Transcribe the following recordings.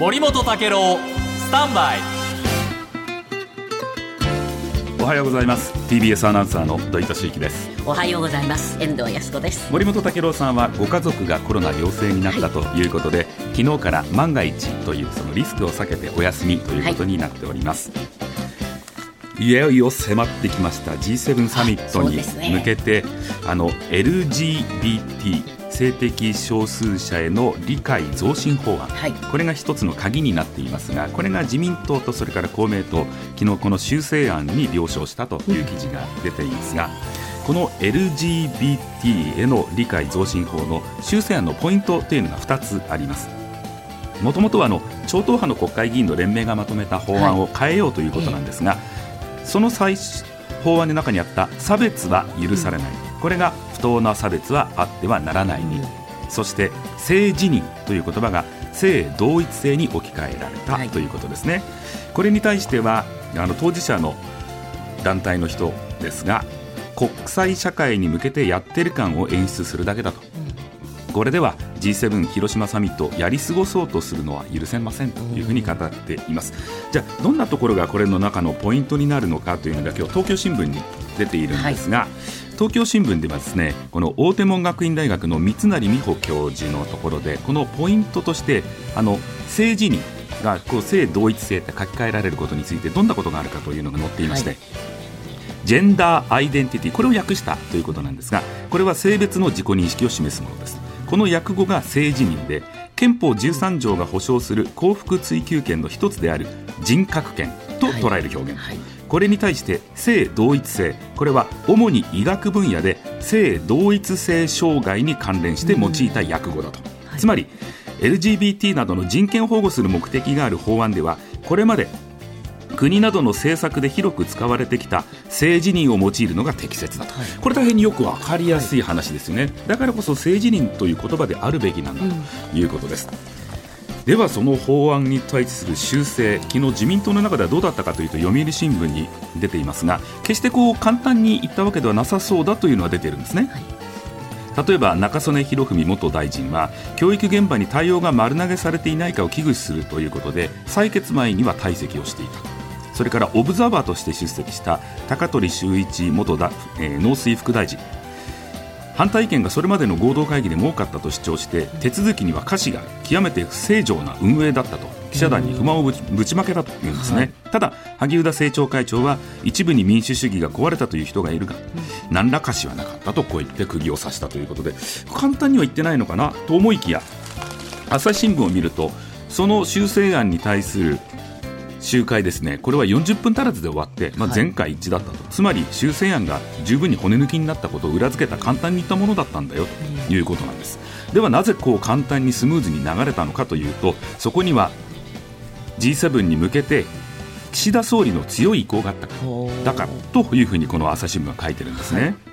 森本武郎スタンバイ。おはようございます。TBS アナウンサーの土井敏之です。おはようございます。遠藤康子です。森本武郎さんはご家族がコロナ陽性になったということで、はい、昨日から万が一というそのリスクを避けてお休みということになっております、はいいよいよ迫ってきました G7 サミットに向けて、ね、あの LGBT 性的少数者への理解増進法案、はい、これが一つの鍵になっていますがこれが自民党とそれから公明党昨日この修正案に了承したという記事が出ていますが、この LGBT への理解増進法の修正案のポイントというのが2つあります。もともとはあの超党派の国会議員の連盟がまとめた法案を変えようということなんですが、はいえー、その最法案の中にあった差別は許されない、うん、これが不当な差別はあってはならないに、そして性自認という言葉が性同一性に置き換えられた、はい、ということですね。これに対してはあの当事者の団体の人ですが国際社会に向けてやってる感を演出するだけだと、うん、これでは G7 広島サミットやり過ごそうとするのは許せませんというふうに語っています、じゃあどんなところがこれの中のポイントになるのかというのが今日東京新聞に出ているんですが、はい。東京新聞ではですねこの大手門学院大学の三成美穂教授のところでこのポイントとしてあの政治にがこう性同一性って書き換えられることについてどんなことがあるかというのが載っていまして、はい、ジェンダーアイデンティティこれを訳したということなんですがこれは性別の自己認識を示すものですこの訳語が性自認で憲法13条が保障する幸福追求権の一つである人格権と捉える表現、はい。はいこれに対して性同一性これは主に医学分野で性同一性障害に関連して用いた訳語だと、はい、つまり LGBT などの人権を保護する目的がある法案ではこれまで国などの政策で広く使われてきた性自認を用いるのが適切だと、はい、これ大変によく分かりやすい話ですよね、はい、だからこそ性自認という言葉であるべきなんだということです。うんではその法案に対する修正昨日自民党の中ではどうだったかというと読売新聞に出ていますが決してこう簡単に言ったわけではなさそうだというのは出ているんですね、はい、例えば中曽根博文元大臣は教育現場に対応が丸投げされていないかを危惧するということで採決前には退席をしていたそれからオブザーバーとして出席した高取修一元だ、えー、農水副大臣。反対意見がそれまでの合同会議でも多かったと主張して手続きには歌詞が極めて不正常な運営だったと記者団に不満をぶちまけたというんですね、はい、ただ萩生田政調会長は一部に民主主義が壊れたという人がいるが、何ら歌詞はなかったとこう言って釘を刺したということで簡単には言ってないのかなと思いきや朝日新聞を見るとその修正案に対する集会ですね。これは40分足らずで終わって、まあ、全会一致だったと、はい、つまり修正案が十分に骨抜きになったことを裏付けた簡単に言ったものだったんだよということなんです、ではなぜこう簡単にスムーズに流れたのかというとそこには G7 に向けて岸田総理の強い意向があったからだからというふうにこの朝日新聞は書いてるんですね。はい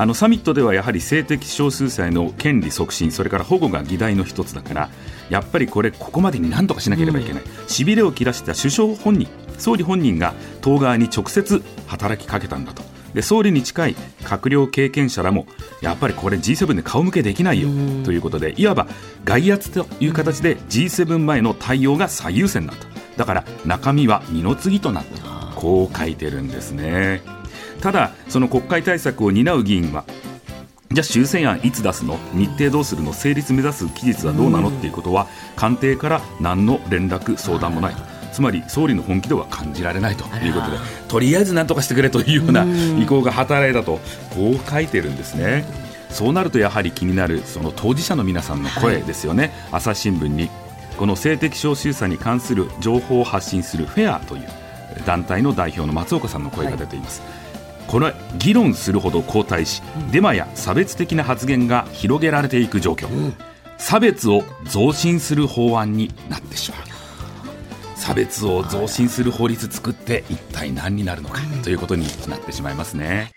あのサミットではやはり性的少数者への権利促進それから保護が議題の一つだからやっぱりこれここまでに何とかしなければいけない、しびれを切らした首相本人総理本人が党側に直接働きかけたんだと。で総理に近い閣僚経験者らもやっぱりこれ G7 で顔向けできないよということでいわば外圧という形で G7 前の対応が最優先だと。だから中身は二の次となった。こう書いてるんですね。ただその国会対策を担う議員はじゃあ修正案いつ出すの？日程どうするの？成立目指す期日はどうなの？っていうことは官邸から何の連絡相談もないつまり総理の本気度は感じられないということでとりあえず何とかしてくれというような意向が働いたとこう書いてるんですね。そうなるとやはり気になるその当事者の皆さんの声ですよね、はい、朝日新聞にこの性的少数者に関する情報を発信するフェアという団体の代表の松岡さんの声が出ています。はいこれ議論するほど後退し、デマや差別的な発言が広げられていく状況、差別を増進する法案になってしまう。差別を増進する法律作って一体何になるのかということになってしまいますね。